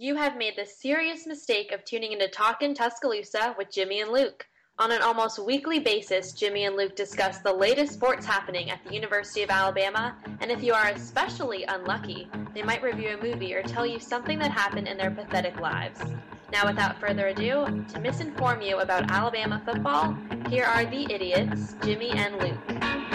You have made the serious mistake of tuning into Talkin' Tuscaloosa with Jimmy and Luke. On an almost weekly basis, Jimmy and Luke discuss the latest sports happening at the University of Alabama, and if you are especially unlucky, they might review a movie or tell you something that happened in their pathetic lives. Now, without further ado, to misinform you about Alabama football, here are the idiots, Jimmy and Luke.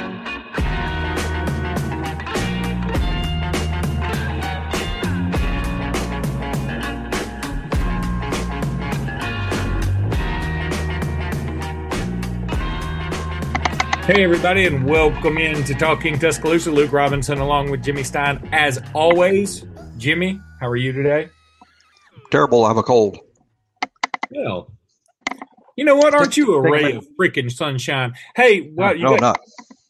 Hey, everybody, and welcome in to Talking Tuscaloosa. Luke Robinson along with Jimmy Stein. As always, Jimmy, how are you today? Terrible. I have a cold. Well, you know what? Aren't you a ray of freaking sunshine? Hey, what you no, not.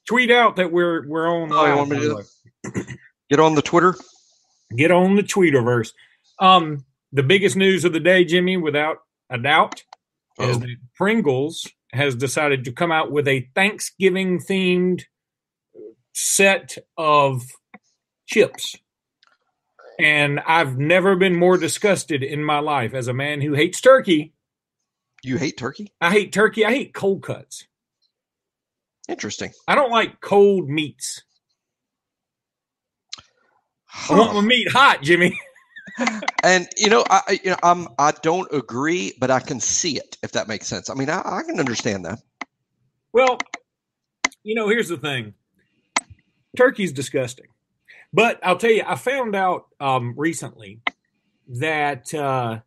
tweet out that we're we're on. Oh, me to. Get on the Twitter. Get on the Tweeterverse. Um, the biggest news of the day, Jimmy, without a doubt, is Oh. that Pringles has decided to come out with a Thanksgiving themed set of chips. And I've never been more disgusted in my life as a man who hates turkey. You hate turkey? I hate turkey. I hate cold cuts. Interesting. I don't like cold meats. I want my meat hot, Jimmy. and you know, I you know, I'm I don't agree, but I can see it if that makes sense. I mean, I, I can understand that. Well, you know, here's the thing. Turkey's disgusting. But I'll tell you, I found out um, recently that uh,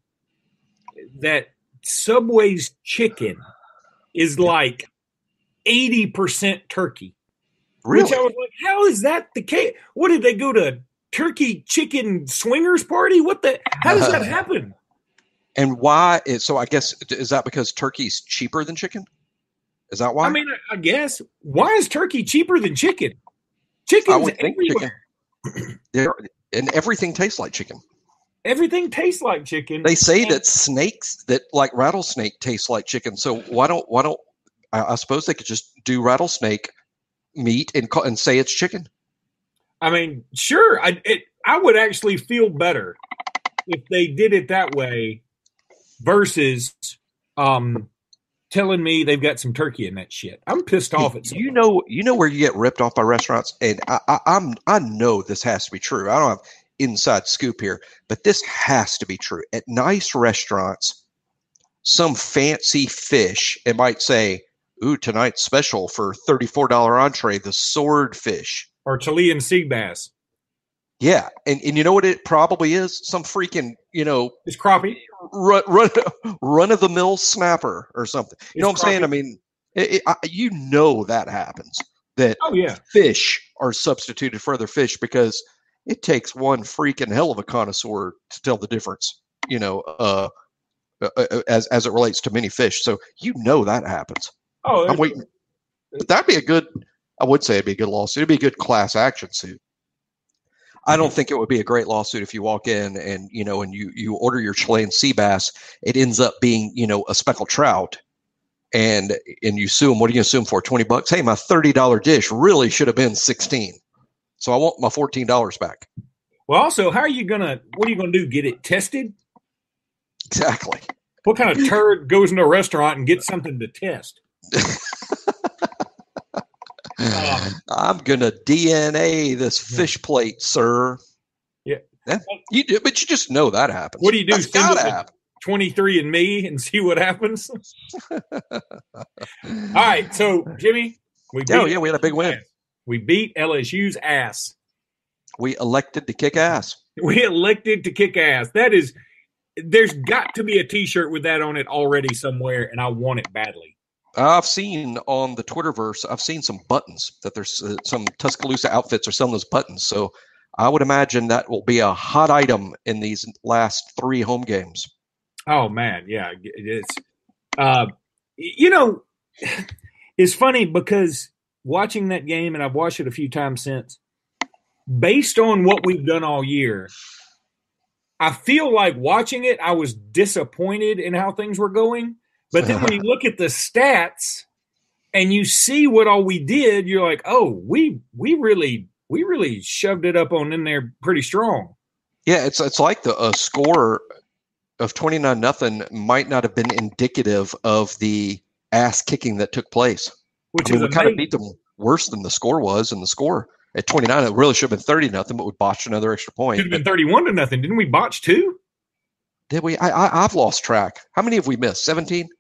that Subway's chicken is like 80% turkey. Really? Which I was like, how is that the case? What did they go to turkey chicken swingers party? What the how does that happen? and why? Is, so I guess is that because turkey's cheaper than chicken? Is that why? I mean, I- guess why is turkey cheaper than chicken? Chicken's everywhere. chicken. And everything tastes like chicken. Everything tastes like chicken. They say And- that snakes that like rattlesnake tastes like chicken. So why don't why don't I, I suppose they could just do rattlesnake meat and and say it's chicken? I mean, sure, I it, I would actually feel better if they did it that way versus um telling me they've got some turkey in that shit. I'm pissed off at you know you know where you get ripped off by restaurants? And I, I i'm i know this has to be true. I don't have inside scoop here but this has to be true. At nice restaurants some fancy fish it might say ooh tonight's special for $34 entree the swordfish or Chilean sea bass. yeah and, and you know what it probably is some freaking you know It's crappie. run run, run of the mill snapper or something you know what i'm saying i mean it, it, I, you know that happens that Oh yeah. fish are substituted for other fish because it takes one freaking hell of a connoisseur to tell the difference, you know, uh, uh, uh, as as it relates to many fish. So you know that happens. Oh, I'm waiting, but that'd be a good. I would say it'd be a good lawsuit. It'd be a good class action suit. I don't mm-hmm. think it would be a great lawsuit if you walk in and you know and you you order your Chilean sea bass. It ends up being you know a speckled trout, and and you sue them. What do you to assume for twenty bucks? Hey, my thirty dollar dish really should have been sixteen, so I want my fourteen dollars back. Well, also, how are you gonna? What are you gonna do? Get it tested? Exactly. What kind of turd goes into a restaurant and gets something to test? I'm gonna DNA this fish plate, sir. Yeah. you do, but you just know that happens. What do you do? That's gotta happen. 23 and me and see what happens. All right, so Jimmy, we oh, beat Oh yeah, we had a big win. We beat LSU's ass. We elected to kick ass. We elected to kick ass. That is, there's got to be a T-shirt with that on it already somewhere, and I want it badly. I've seen on the Twitterverse, I've seen some buttons that there's uh, some Tuscaloosa outfits are selling those buttons. So I would imagine that will be a hot item in these last three home games. Oh man, yeah, it's uh, you know, it's funny because watching that game, and I've watched it a few times since. Based on what we've done all year, I feel like watching it, I was disappointed in how things were going. But then when you look at the stats and you see what all we did, you're like, oh, we we really we really shoved it up on in there pretty strong. Yeah, it's it's like the a score of twenty nine nothing might not have been indicative of the ass kicking that took place. Which I mean, is we kind of beat them worse than the score was, and the score at twenty nine it really should have been thirty nothing, but we botched another extra point. Could have been thirty-one to nothing. Didn't we botch two? Did we? I, I I've lost track. How many have we missed? Seventeen.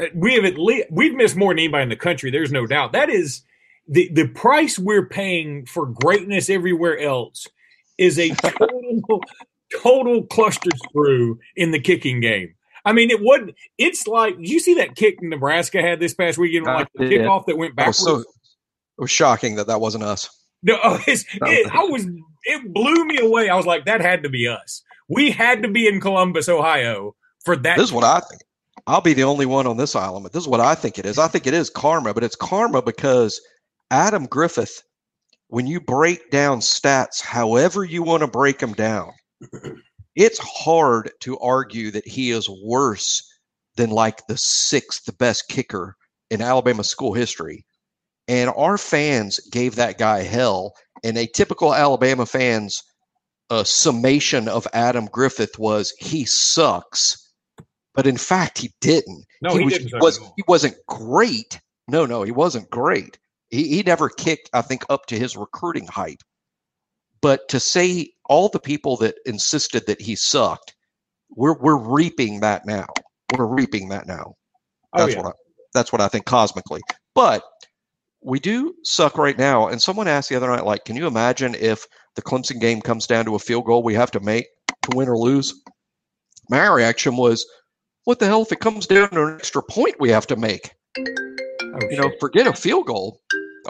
Uh, We have at least we've missed more than anybody in the country. There's no doubt. That is the the price we're paying for greatness everywhere else is a total total cluster screw in the kicking game. I mean, it wasn't. It's like did you see that kick Nebraska had this past weekend, like the kickoff that went backwards. so. It was shocking that that wasn't us. No, it's, it, I was. It blew me away. I was like, that had to be us. We had to be in Columbus, Ohio, for that. This is what I think. I'll be the only one on this island, but this is what I think it is. I think it is karma, but it's karma because Adam Griffith, when you break down stats, however you want to break them down, it's hard to argue that he is worse than like the sixth best kicker in Alabama school history. And our fans gave that guy hell. And a typical Alabama fan's uh, summation of Adam Griffith was he sucks. But in fact, he didn't. no, he, was, didn't. suck was he wasn't great. No, no, he wasn't great. He, he never kicked, I think, up to his recruiting hype. But to say all the people that insisted that he sucked, we're we're reaping that now. We're reaping that now. Oh, That's yeah. what I, that's what I think cosmically. But we do suck right now. And someone asked the other night, like, can you imagine if the Clemson game comes down to a field goal we have to make to win or lose? My reaction was, what the hell if it comes down to an extra point we have to make? Oh, You know, forget a field goal.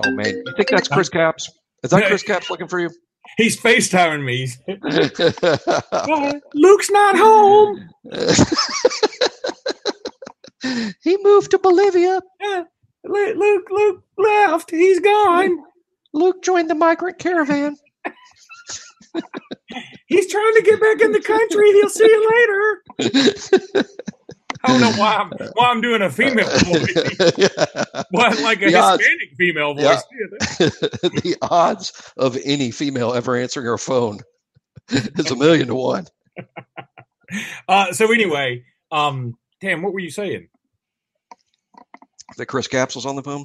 Oh man, you think that's Chris Caps? Is that Chris Caps looking for you? he's FaceTiming me. Luke's not home. he moved to Bolivia. Yeah. Luke, Luke, Luke left. He's gone. Luke joined the migrant caravan. He's trying to get back in the country. He'll see you later. I don't know why I'm why I'm doing a female voice. Why like a The odds- Hispanic female voice. Yeah. the odds of any female ever answering her phone is a million to one. Uh, so anyway, um, damn, what were you saying? That Chris Caps was on the phone.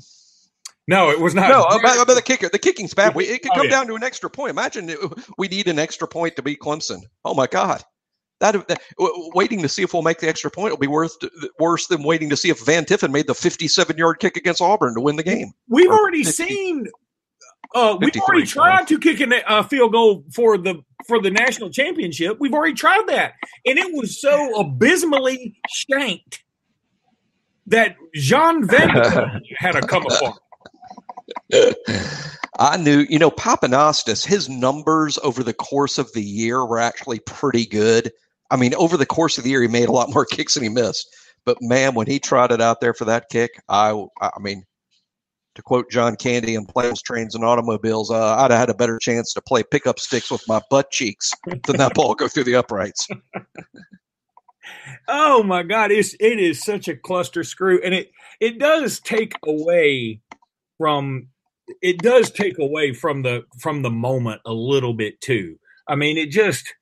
No, it was not. No, about, about the kicker. The kicking's bad. We, it could Oh, come yeah. down to an extra point. Imagine it- we need an extra point to beat Clemson. Oh my God, that, that waiting to see if we'll make the extra point will be worth worse than waiting to see if Van Tiffin made the 57 yard kick against Auburn to win the game. We've or already 50 seen. Uh, we've already tried to kick a uh, field goal for the for the national championship. We've already tried that, and it was so abysmally shanked that Jean Van had to come apart. I knew, you know, Pappanastos, his numbers over the course of the year were actually pretty good. I mean, over the course of the year, he made a lot more kicks than he missed. But man, when he trotted out there for that kick, I, I mean, to quote John Candy in Planes, Trains, and Automobiles, uh, I'd have had a better chance to play pickup sticks with my butt cheeks than that ball go through the uprights. Oh my God, it's it is such a cluster screw, and it it does take away from it does take away from the from the moment a little bit too. I mean, it just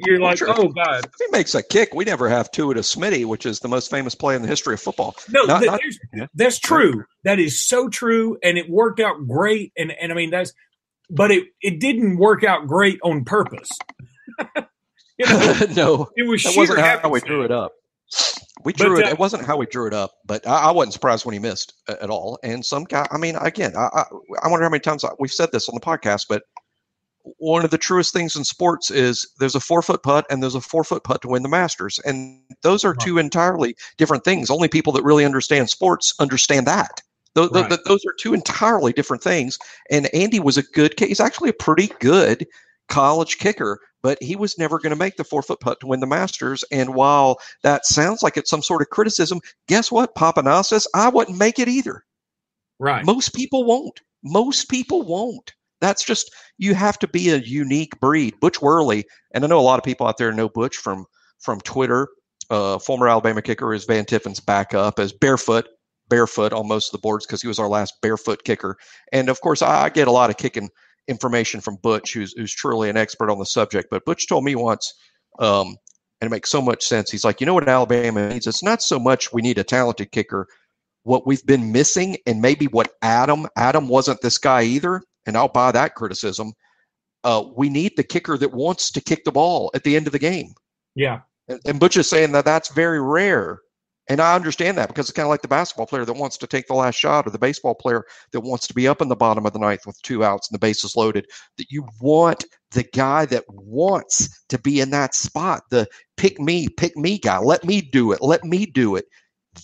you're like, sure. oh God, he makes a kick, we never have two at a Smitty, which is the most famous play in the history of football. no, Not- not- yeah. that's true. That is so true, and it worked out great. And and I mean that's, but it it didn't work out great on purpose. you know, no, it was that wasn't how we drew it up. We drew it. uh, It wasn't how we drew it up, but I, I wasn't surprised when he missed at all. And some guy, I mean, again, I, I, I wonder how many times we've said this on the podcast, but one of the truest things in sports is there's a four foot putt and there's a four foot putt to win the Masters, and those are Right. two entirely different things. Only people that really understand sports understand that. Those, Right. those are two entirely different things. And Andy was a good. He's actually a pretty good college kicker, but he was never going to make the four foot putt to win the Masters. And while that sounds like it's some sort of criticism, guess what, Pappanastos? I wouldn't make it either. Right. Most people won't. Most people won't. That's just you have to be a unique breed. Butch Worley, and I know a lot of people out there know Butch from from Twitter. Uh, former Alabama kicker is Van Tiffin's backup as barefoot, barefoot on most of the boards because he was our last barefoot kicker. And of course, I, I get a lot of kicking information from Butch, who's who's truly an expert on the subject. But Butch told me once, um, and it makes so much sense. He's like, you know what Alabama needs? It's not so much we need a talented kicker. What we've been missing, and maybe what Adam Adam wasn't this guy either, and I'll buy that criticism. Uh, we need the kicker that wants to kick the ball at the end of the game. Yeah. And, and Butch is saying that that's very rare. And I understand that because it's kind of like the basketball player that wants to take the last shot or the baseball player that wants to be up in the bottom of the ninth with two outs and the bases loaded. That you want the guy that wants to be in that spot, the pick me, pick me guy. Let me do it. Let me do it.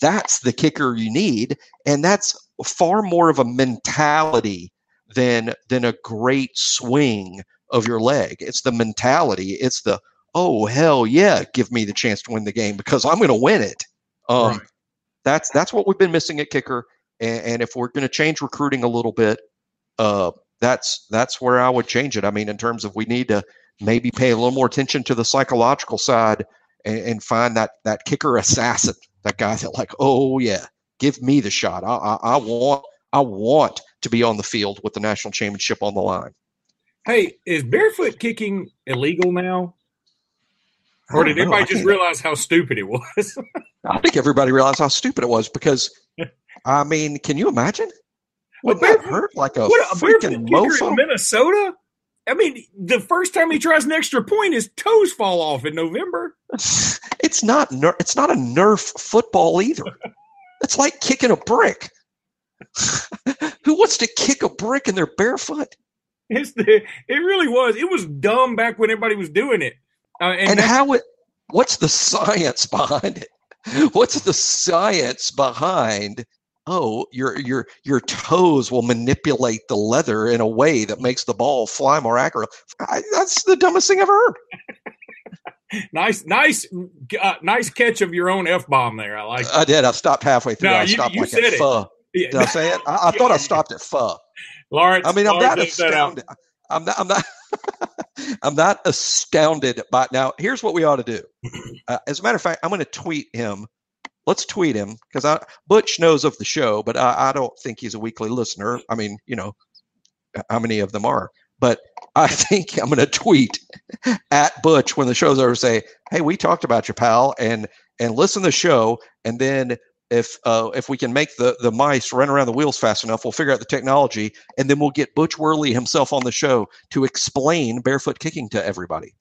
That's the kicker you need. And that's far more of a mentality than than a great swing of your leg. It's the mentality. It's the oh hell yeah, give me the chance to win the game because I'm going to win it. Um, right. That's that's what we've been missing at kicker. And, and if we're going to change recruiting a little bit, uh, that's that's where I would change it. I mean, in terms of we need to maybe pay a little more attention to the psychological side and, and find that that kicker assassin, that guy that like, oh yeah, give me the shot. I, I, I want I want to be on the field with the national championship on the line. Hey, is barefoot kicking illegal now? Or did everybody just realize how stupid it was? I think everybody realized how stupid it was because, I mean, can you imagine? Would that hurt like a, what, a freaking mofo? in Minnesota? I mean, the first time he tries an extra point, his toes fall off in November. It's not. Ner- it's not a Nerf football either. it's like kicking a brick. Who wants to kick a brick in their barefoot? It's the, it really was. It was dumb back when everybody was doing it. Uh, and, and how it? What's the science behind it? What's the science behind? Oh, your your your toes will manipulate the leather in a way that makes the ball fly more accurate. I, that's the dumbest thing I've heard. nice, nice, uh, nice catch of your own f bomb there. I like. I did. I stopped halfway through. No, I you, stopped you like said at it. Yeah. Did I say it? I, I thought I stopped at pho. Lawrence. I mean, I'm Lawrence not astounded. I'm not. I'm not. I'm not astounded by now. Here's what we ought to do. Uh, as a matter of fact, I'm going to tweet him. Let's tweet him because I Butch knows of the show, but I, I don't think he's a weekly listener. I mean, you know, how many of them are? But I think I'm going to tweet at Butch when the show's over. Say, hey, we talked about you, pal, and and listen to the show, and then if uh, if we can make the the mice run around the wheels fast enough, we'll figure out the technology, and then we'll get Butch Worley himself on the show to explain barefoot kicking to everybody.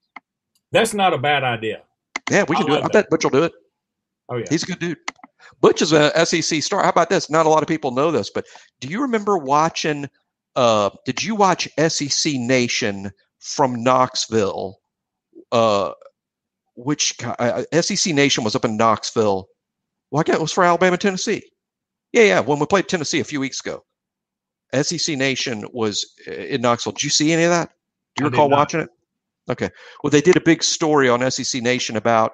That's not a bad idea. Yeah, we can I do it. That. I bet Butch will do it. Oh yeah, he's a good dude. Butch is a SEC star. How about this? Not a lot of people know this, but do you remember watching? Uh, did you watch SEC Nation from Knoxville? Uh, which uh, SEC Nation was up in Knoxville well, I it was for Alabama, Tennessee. Yeah, yeah. When we played Tennessee a few weeks ago, SEC Nation was uh, in Knoxville. Did you see any of that? Do you I recall watching it? Okay. Well, they did a big story on SEC Nation about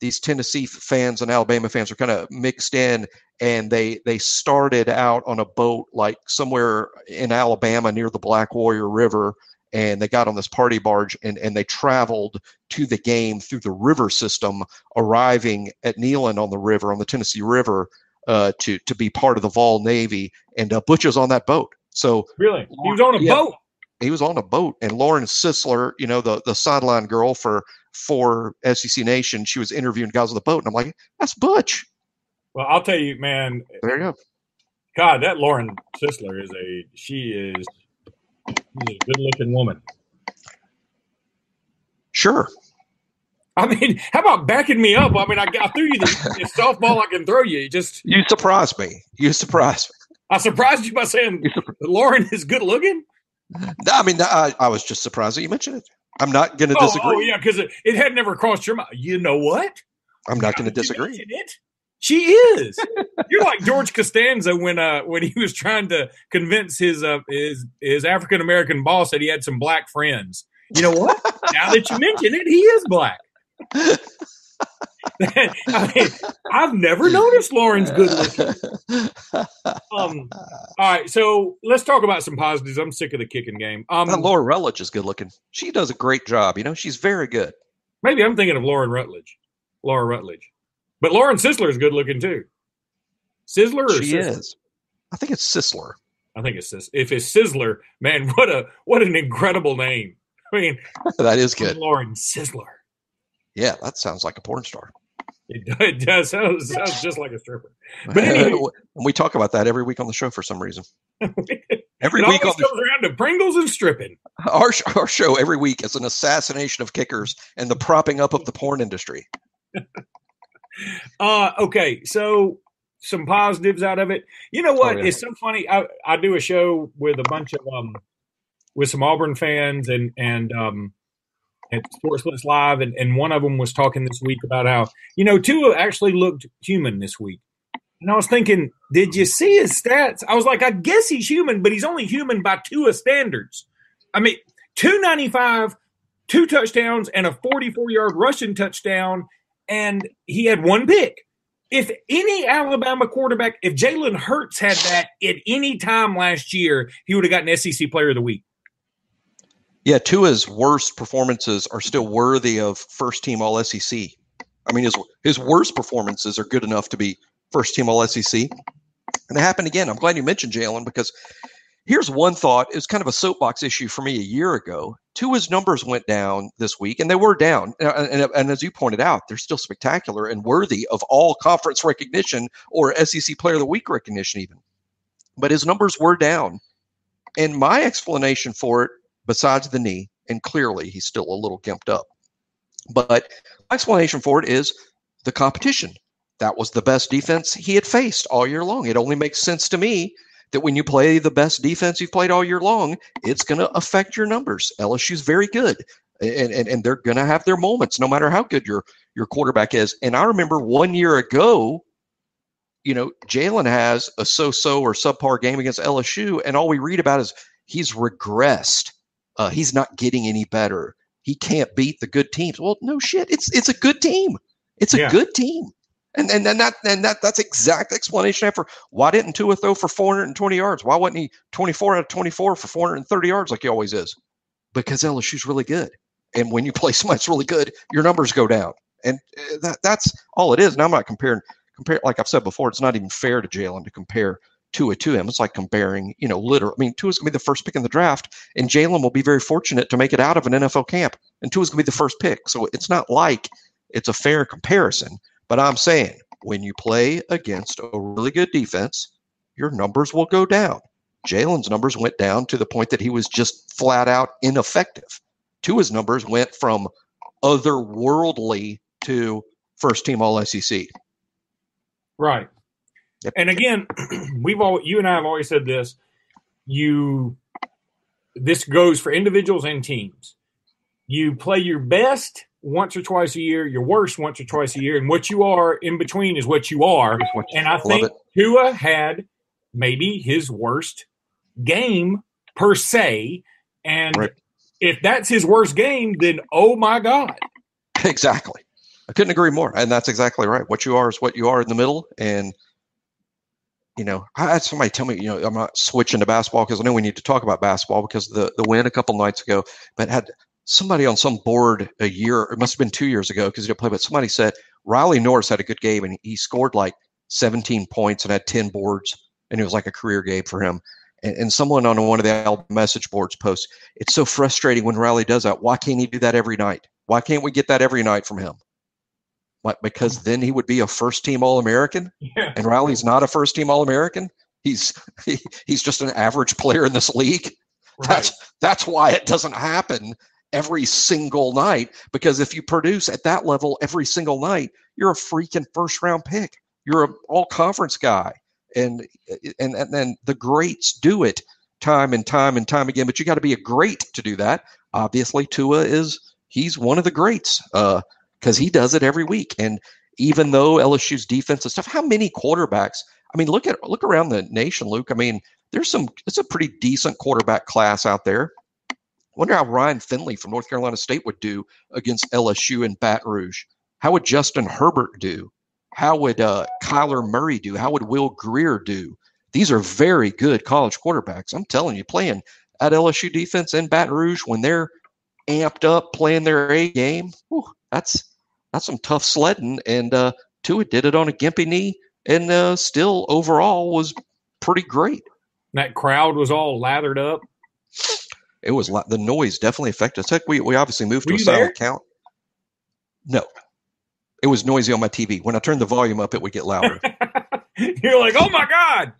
these Tennessee fans and Alabama fans are kind of mixed in, and they they started out on a boat like somewhere in Alabama near the Black Warrior River, and they got on this party barge and, and they traveled to the game through the river system, arriving at Neyland on the river, on the Tennessee River, uh, to to be part of the Vol Navy. And uh, Butch was on that boat. So really, he was on a yeah, boat. He was on a boat, and Lauren Sisler, you know, the the sideline girl for for SEC Nation, she was interviewing guys on the boat, and I'm like, that's Butch. Well, I'll tell you, man. There you go. God, that Lauren Sisler is a she is Hmm, She's a good looking woman. Sure. I mean, how about backing me up? I mean, I, I threw you the, the, softball I can throw you. You just you surprised me. You surprised me. I surprised you by saying Lauren is good looking. No, I mean, I, I was just surprised that you mentioned it. I'm not going to oh, oh, disagree. Oh yeah, because it, it, had never crossed your mind. You know what? I'm not going to disagree. It? She is. You're like George Costanza when uh when he was trying to convince his uh his his African American boss that he had some black friends. You know what? now that you mention it, he is black. I mean, I've never noticed Lauren's good looking. Um, all right, so let's talk about some positives. I'm sick of the kicking game. Um, Laura Rutledge is good looking. She does a great job. You know, she's very good. Maybe I'm thinking of Lauren Rutledge. Laura Rutledge. But Lauren Sisler is good looking too. Sizzler or she Sisler? is. I think it's Sisler. I think it's if it's Sizzler, man, what a what an incredible name. I mean, that is good. Lauren Sizzler. Yeah, that sounds like a porn star. It, it does. Sounds, sounds just like a stripper. But anyway, we talk about that every week on the show for some reason. every week on the, comes around to Pringles and stripping. Our our show every week is an assassination of kickers and the propping up of the porn industry. Uh, okay, so some positives out of it. You know what? Oh, yeah. It's so funny. I, I do a show with a bunch of um with some Auburn fans and and um at Sports Blitz Live, and, and one of them was talking this week about how you know Tua actually looked human this week. And I was thinking, did you see his stats? I was like, I guess he's human, but he's only human by Tua standards. I mean, 295, two touchdowns, and a 44 yard rushing touchdown, and he had one pick. If any Alabama quarterback, if Jalen Hurts had that at any time last year, he would have gotten SEC Player of the Week. Yeah, Tua's worst performances are still worthy of first team All SEC. I mean, his his worst performances are good enough to be first team All SEC. And it happened again. I'm glad you mentioned Jalen because here's one thought. It was kind of a soapbox issue for me a year ago. Tua's numbers went down this week, and they were down. And, and, and, as you pointed out, they're still spectacular and worthy of all conference recognition or SEC Player of the Week recognition, even. But his numbers were down. And my explanation for it, besides the knee, and clearly he's still a little gimped up, but my explanation for it is the competition. That was the best defense he had faced all year long. It only makes sense to me that when you play the best defense you've played all year long, it's going to affect your numbers. LSU's very good. And, and, and they're going to have their moments no matter how good your, your quarterback is. And I remember one year ago, you know, Jalen has a so so or subpar game against LSU, and all we read about is he's regressed. Uh, he's not getting any better. He can't beat the good teams. Well, no shit. It's it's a good team. It's a yeah. good team. And and then that and that that's exact explanation for why didn't Tua throw for 420 yards? Why wasn't he 24 out of 24 for 430 yards like he always is? Because LSU's really good. And when you play somebody that's really good, your numbers go down. And uh, that that's all it is. And I'm not comparing compare like I've said before, it's not even fair to Jalen to compare Tua to him. It's like comparing, you know, literal. I mean, Tua's gonna be the first pick in the draft, and Jalen will be very fortunate to make it out of an NFL camp. And Tua's gonna be the first pick. So it's not like it's a fair comparison. But I'm saying when you play against a really good defense, your numbers will go down. Jalen's numbers went down to the point that he was just flat out ineffective. Tua's numbers went from otherworldly to first team All SEC. Right. Yep. And again, we've all you and I have always said this. You this goes for individuals and teams. You play your best once or twice a year, your worst once or twice a year, and what you are in between is what you are. What you, and I think it. Tua had maybe his worst game per se. And right. if that's his worst game, then oh my God. Exactly. I couldn't agree more. And that's exactly right. What you are is what you are in the middle. And you know, I had somebody tell me, you know, I'm not switching to basketball because I know we need to talk about basketball because the the win a couple nights ago, but had somebody on some board a year, it must have been two years ago because he didn't play, but somebody said Riley Norris had a good game and he scored like 17 points and had 10 boards, and it was like a career game for him. And, and someone on one of the message boards posts, it's so frustrating when Riley does that. Why can't he do that every night? Why can't we get that every night from him? What, because then he would be a first team All American, yeah. and Riley's not a first team All American. He's he, he's just an average player in this league. Right. That's that's why it doesn't happen every single night because if you produce at that level every single night, you're a freaking first round pick. You're an all conference guy. And, and and then the greats do it time and time and time again. But you got to be a great to do that. Obviously, Tua is he's one of the greats because uh, he does it every week. And even though LSU's defense and stuff, how many quarterbacks? I mean, look at look around the nation, Luke. I mean, there's some. It's a pretty decent quarterback class out there wonder how Ryan Finley from North Carolina State would do against LSU in Baton Rouge. How would Justin Herbert do? How would uh, Kyler Murray do? How would Will Grier do? These are very good college quarterbacks. I'm telling you, playing at LSU defense in Baton Rouge when they're amped up playing their A game, whew, that's that's some tough sledding. And uh, Tua did it on a gimpy knee, and uh, still overall was pretty great. That crowd was all lathered up. It was like the noise definitely affected us. Heck, we, we obviously moved Were to a silent there? count. No, it was noisy on my TV. When I turned the volume up, it would get louder. You're like, oh my god!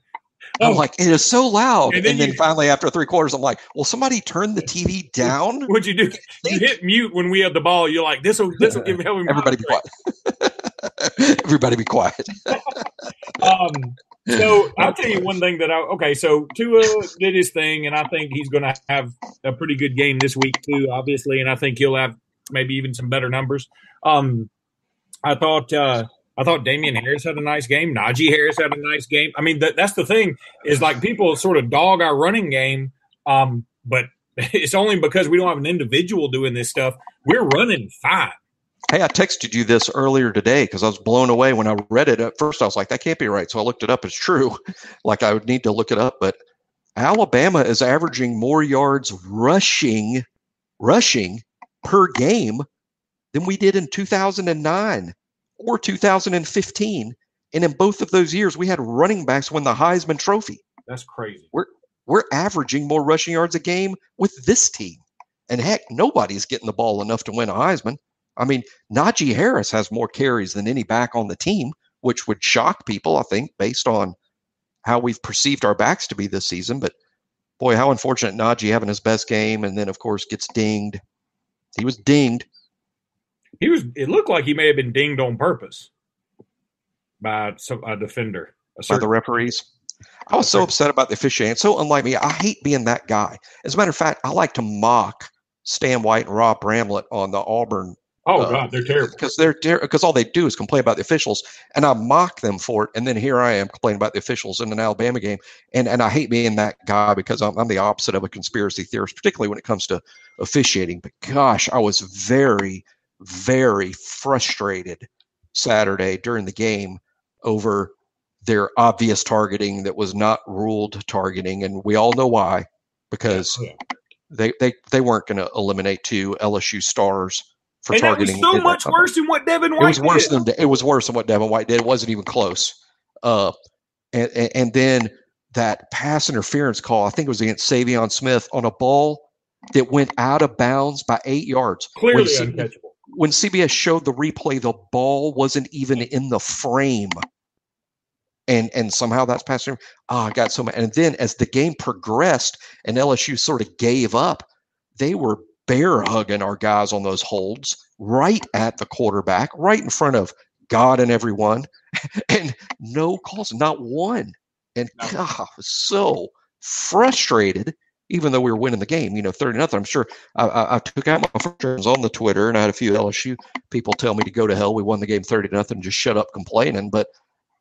I'm Oh, like, it is so loud. And And then then, you- finally, after three quarters, I'm like, will somebody turn the TV down? what'd you do? You hit mute when we had the ball. You're like, this will this will give him. Everybody be quiet. Everybody be quiet. Um, so I'll tell you one thing that I okay. So Tua did his thing, and I think he's going to have a pretty good game this week too. Obviously, and I think he'll have maybe even some better numbers. Um, I thought uh, I thought Damien Harris had a nice game. Najee Harris had a nice game. I mean, that, that's the thing is like people sort of dog our running game, um, but it's only because we don't have an individual doing this stuff. We're running fine. Hey, I texted you this earlier today because I was blown away when I read it. At first, I was like, that can't be right. So I looked it up. It's true. like I would need to look it up. But Alabama is averaging more yards rushing, rushing per game than we did in 2009 or 2015. And in both of those years, we had running backs win the Heisman Trophy. That's crazy. We're we're averaging more rushing yards a game with this team. And heck, nobody's getting the ball enough to win a Heisman. I mean, Najee Harris has more carries than any back on the team, which would shock people, I think, based on how we've perceived our backs to be this season. But boy, how unfortunate Najee having his best game and then, of course, gets dinged. He was dinged. He was. It looked like he may have been dinged on purpose by some a defender. A by the referees. I was so upset about the officiating. So unlike me, I hate being that guy. As a matter of fact, I like to mock Stan White and Rob Bramblett on the Auburn oh uh, god, they're terrible. because they're because all they do is complain about the officials, and I mock them for it. And then here I am complaining about the officials in an Alabama game, and and I hate being that guy because I'm, I'm the opposite of a conspiracy theorist, particularly when it comes to officiating. But gosh, I was very very frustrated Saturday during the game over their obvious targeting that was not ruled targeting, and we all know why because Yeah. they they they weren't going to eliminate two LSU stars for And targeting. so much worse than what Devin White. It was worse did. than it was worse than what Devin White did. It wasn't even close. Uh, and, and and then that pass interference call, I think it was against Saivion Smith on a ball that went out of bounds by eight yards. clearly when, uncatchable. when CBS showed the replay, the ball wasn't even in the frame. And and somehow that's passed. Oh, I got so mad. And then as the game progressed and LSU sort of gave up, they were bear hugging our guys on those holds right at the quarterback, right in front of God and everyone, and no calls, not one. And No. God, I was so frustrated, even though we were winning the game, you know, 30 nothing. I'm sure I, I, I took out my frustrations on the Twitter and I had a few LSU people tell me to go to hell. We won the game 30 nothing, just shut up complaining. But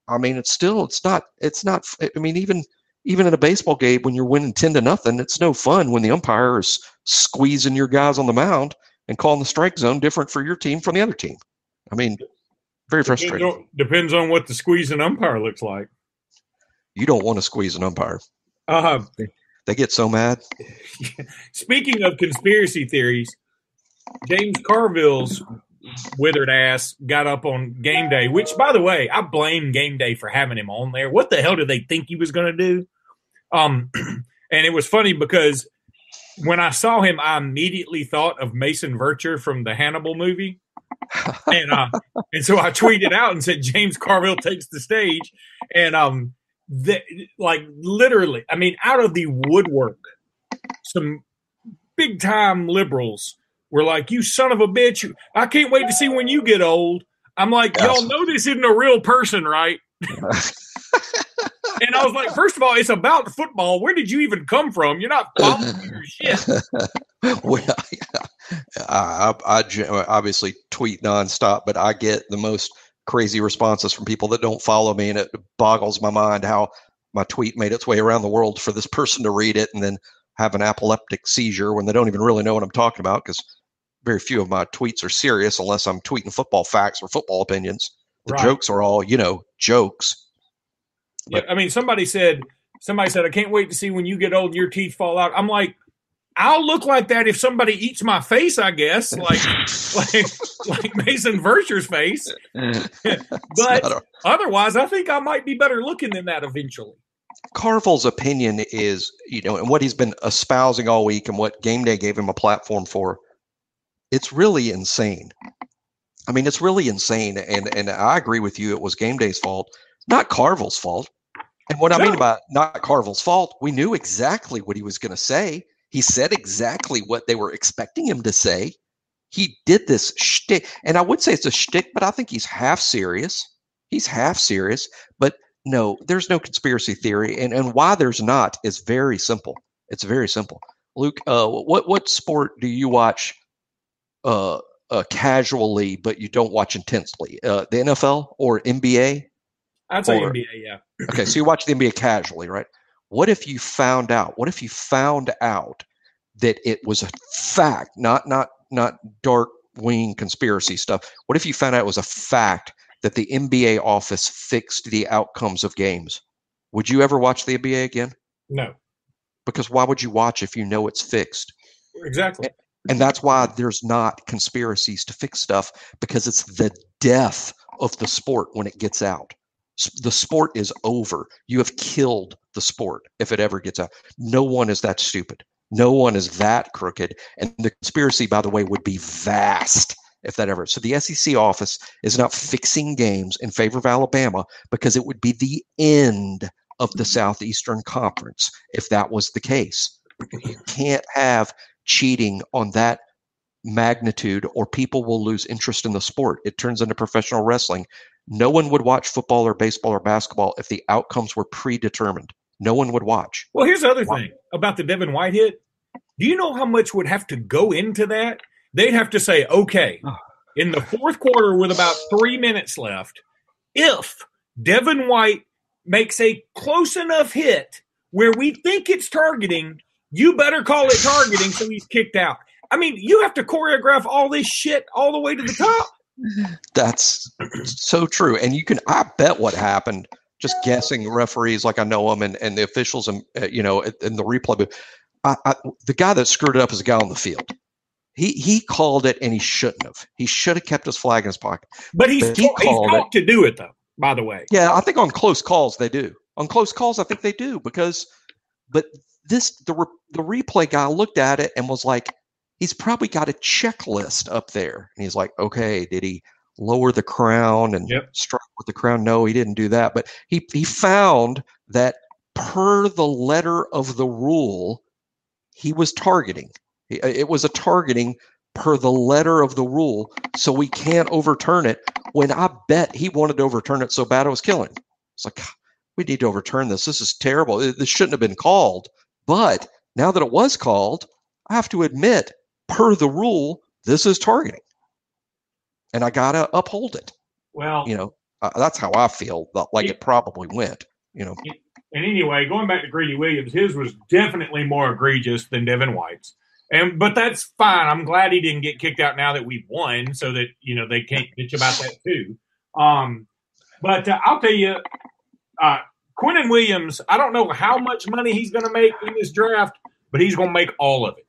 I mean, it's still, it's not, it's not, I mean, even, even in a baseball game, when you're winning 10 to nothing, it's no fun when the umpire is squeezing your guys on the mound and calling the strike zone different for your team from the other team. I mean, very Depends frustrating. on, depends on what the squeezing umpire looks like. You don't want to squeeze an umpire. Uh, They get so mad. speaking of conspiracy theories, James Carville's withered ass got up on game day, which, by the way, I blame game day for having him on there. What the hell did they think he was going to do? Um, and it was funny because when I saw him, I immediately thought of Mason Verger from the Hannibal movie. and uh, and so I tweeted out and said James Carville takes the stage, and um, the, like literally, I mean, out of the woodwork, some big time liberals were like, "You son of a bitch! I can't wait to see when you get old." I'm like, Yes. y'all know this isn't a real person, right? and I was like, first of all, it's about football. Where did you even come from? You're not following your shit. well, yeah. I, I, I obviously tweet nonstop, but I get the most crazy responses from people that don't follow me, and it boggles my mind how my tweet made its way around the world for this person to read it and then have an epileptic seizure when they don't even really know what I'm talking about because very few of my tweets are serious unless I'm tweeting football facts or football opinions. The Right. jokes are all, you know, jokes. Yeah, I mean, somebody said, somebody said, I can't wait to see when you get old and your teeth fall out. I'm like, I'll look like that if somebody eats my face, I guess, like like like Mason Verger's face. But a- otherwise, I think I might be better looking than that eventually. Carville's opinion is, you know, and what he's been espousing all week and what game day gave him a platform for, it's really insane. I mean, it's really insane. And and I agree with you, it was game day's fault, not Carville's fault. And what I mean by not Carville's fault, we knew exactly what he was going to say. He said exactly what they were expecting him to say. He did this shtick, and I would say it's a shtick, but I think he's half serious. He's half serious, but no, there's no conspiracy theory, and and why there's not is very simple. It's very simple. Luke, uh, what what sport do you watch uh, uh, casually, but you don't watch intensely? Uh, the NFL or NBA? I'd say or, NBA, yeah. okay, so you watch the NBA casually, right? What if you found out? What if you found out that it was a fact, not not not dark wing conspiracy stuff? What if you found out it was a fact that the NBA office fixed the outcomes of games? Would you ever watch the NBA again? No. Because why would you watch if you know it's fixed? Exactly. And that's why there's not conspiracies to fix stuff because it's the death of the sport when it gets out. The sport is over. You have killed the sport if it ever gets out. No one is that stupid. No one is that crooked. And the conspiracy, by the way, would be vast if that ever. So the SEC office is not fixing games in favor of Alabama because it would be the end of the mm-hmm. Southeastern Conference if that was the case. You can't have cheating on that magnitude or people will lose interest in the sport. It turns into professional wrestling. No one would watch football or baseball or basketball if the outcomes were predetermined. No one would watch. Well, here's the other thing about the Devin White hit. Do you know how much would have to go into that? They'd have to say, okay, in the fourth quarter with about three minutes left, if Devin White makes a close enough hit where we think it's targeting, you better call it targeting so he's kicked out. I mean, you have to choreograph all this shit all the way to the top. That's so true. And you can, I bet what happened, just guessing referees like I know them and, and the officials and, uh, you know, in the replay, I, I, the guy that screwed it up is a guy on the field. He he called it and he shouldn't have. He should have kept his flag in his pocket. But he's, but he he's taught to do it though. By the way, yeah, I think on close calls they do. On close calls, I think they do because, but this the re, the replay guy looked at it and was like, he's probably got a checklist up there, and he's like, okay, did he lower the crown and yep. strike with the crown? No, he didn't do that, but he he found that per the letter of the rule, he was targeting. Uh, it was a targeting per the letter of the rule, so we can't overturn it. When I bet he wanted to overturn it so bad it was killing. It's like we need to overturn this. This is terrible. This shouldn't have been called. But now that it was called, I have to admit, per the rule, this is targeting, and I gotta uphold it. Well, you know, uh, that's how I feel. Like it, probably went. You know. And anyway, going back to Greedy Williams, his was definitely more egregious than Devin White's. And but that's fine. I'm glad he didn't get kicked out now that we've won, so that you know they can't bitch about that too. Um, but uh, I'll tell you, uh, Quinnen Williams. I don't know how much money he's going to make in this draft, but he's going to make all of it.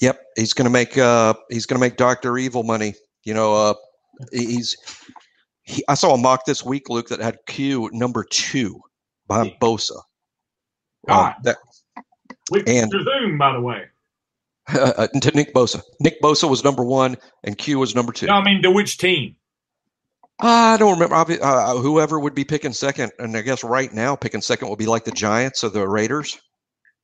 Yep, he's going to make uh, he's going to make Doctor Evil money. You know, uh, he's. He, I saw a mock this week, Luke, that had Q number two behind Bosa. Um, that which and, Zoom, by the way. Uh, to Nick Bosa. Nick Bosa was number one, and Q was number two. No, I mean, to which team? I don't remember. Uh, whoever would be picking second, and I guess right now picking second would be like the Giants or the Raiders.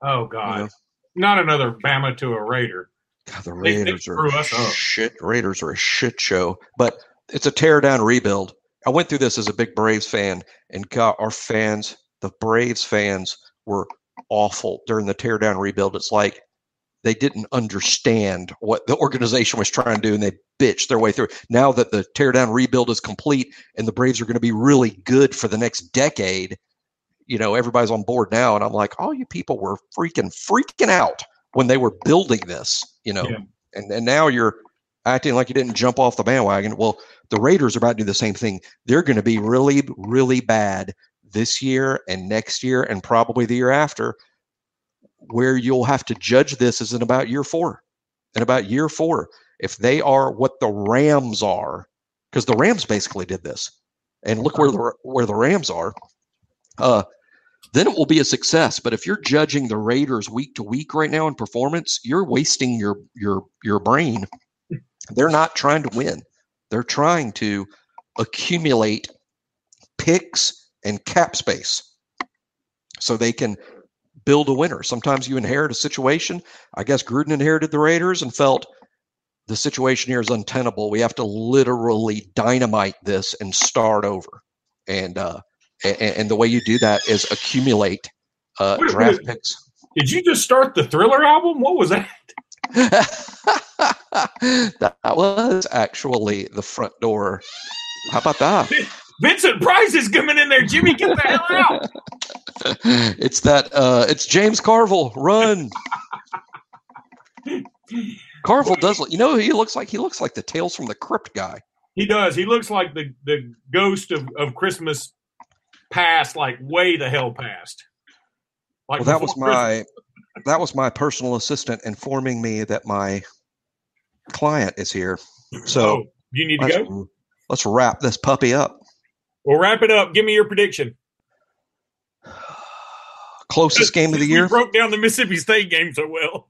Oh God, you know? not another Bama to a Raider. God, the Raiders they, they are shit. Raiders are a shit show, but it's a tear down rebuild. I went through this as a big Braves fan, and God, our fans, the Braves fans, were awful during the teardown rebuild. It's like they didn't understand what the organization was trying to do and they bitched their way through. Now that the teardown rebuild is complete and the Braves are going to be really good for the next decade, you know, everybody's on board now. And I'm like, all you people were freaking freaking out when they were building this, you know, yeah. and, and now you're acting like you didn't jump off the bandwagon. Well, the Raiders are about to do the same thing. They're going to be really, really bad this year and next year and probably the year after, where you'll have to judge this is in about year four. In about year four, if they are what the Rams are, because the Rams basically did this, and look where the where the Rams are. uh, then it will be a success. But if you're judging the Raiders week to week right now in performance, you're wasting your your your brain. They're not trying to win. They're trying to accumulate picks and cap space so they can build a winner. Sometimes you inherit a situation. I guess Gruden inherited the Raiders and felt the situation here is untenable. We have to literally dynamite this and start over. And uh, and, and the way you do that is accumulate uh, draft picks. Did you just start the Thriller album? What was that? that was actually the front door. How about that? Vincent Price is coming in there. Jimmy, get the hell out. it's that. Uh, it's James Carville. Run. Carville does. look- You know, he looks like he looks like the Tales from the Crypt guy. He does. He looks like the, the ghost of, of Christmas past, like way the hell past. Like Well, that was my that was my personal assistant informing me that my client is here. So Oh, you need to go. let's wrap this puppy up. Well, wrap it up. Give me your prediction. Closest game of the year. We broke down the Mississippi State game so well.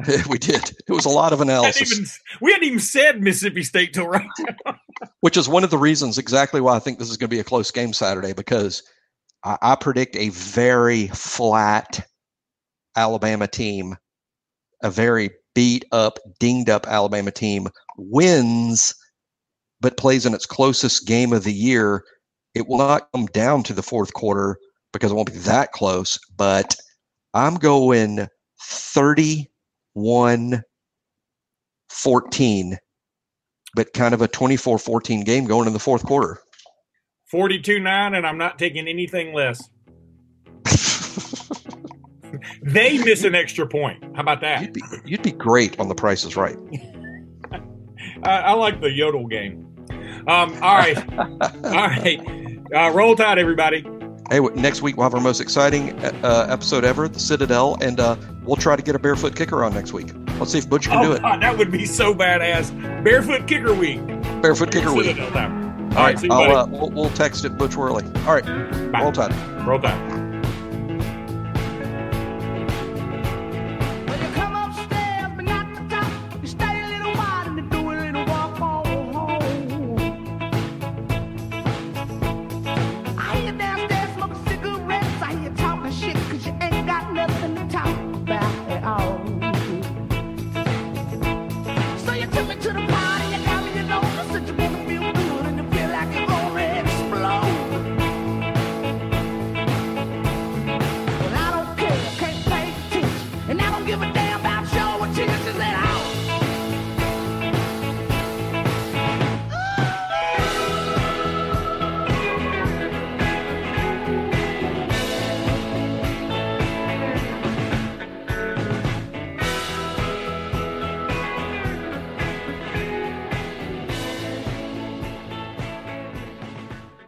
we did. It was a lot of Hadn't analysis, even, we hadn't even said Mississippi State till right now. Which is one of the reasons exactly why I think this is going to be a close game Saturday because I, I predict a very flat Alabama team, a very beat up, dinged up Alabama team wins, but plays in its closest game of the year. It will not come down to the fourth quarter because it won't be that close, but I'm going 31 14, but kind of a 24 14 game going in the fourth quarter. 42 9, and I'm not taking anything less. They miss an extra point. How about that? You'd be, you'd be great on the Price is Right. I, I like the yodel game. Um, all right. all right. Uh, roll tide, everybody. Hey, next week we'll have our most exciting uh, episode ever, the Citadel, and uh, we'll try to get a barefoot kicker on next week. Let's see if Butch can Oh, do it. God, that would be so badass. Barefoot kicker week. Barefoot kicker week. All right, see you, I'll, uh, we'll, we'll text it Butch Worley. All right, Bye. roll tide. Roll tide.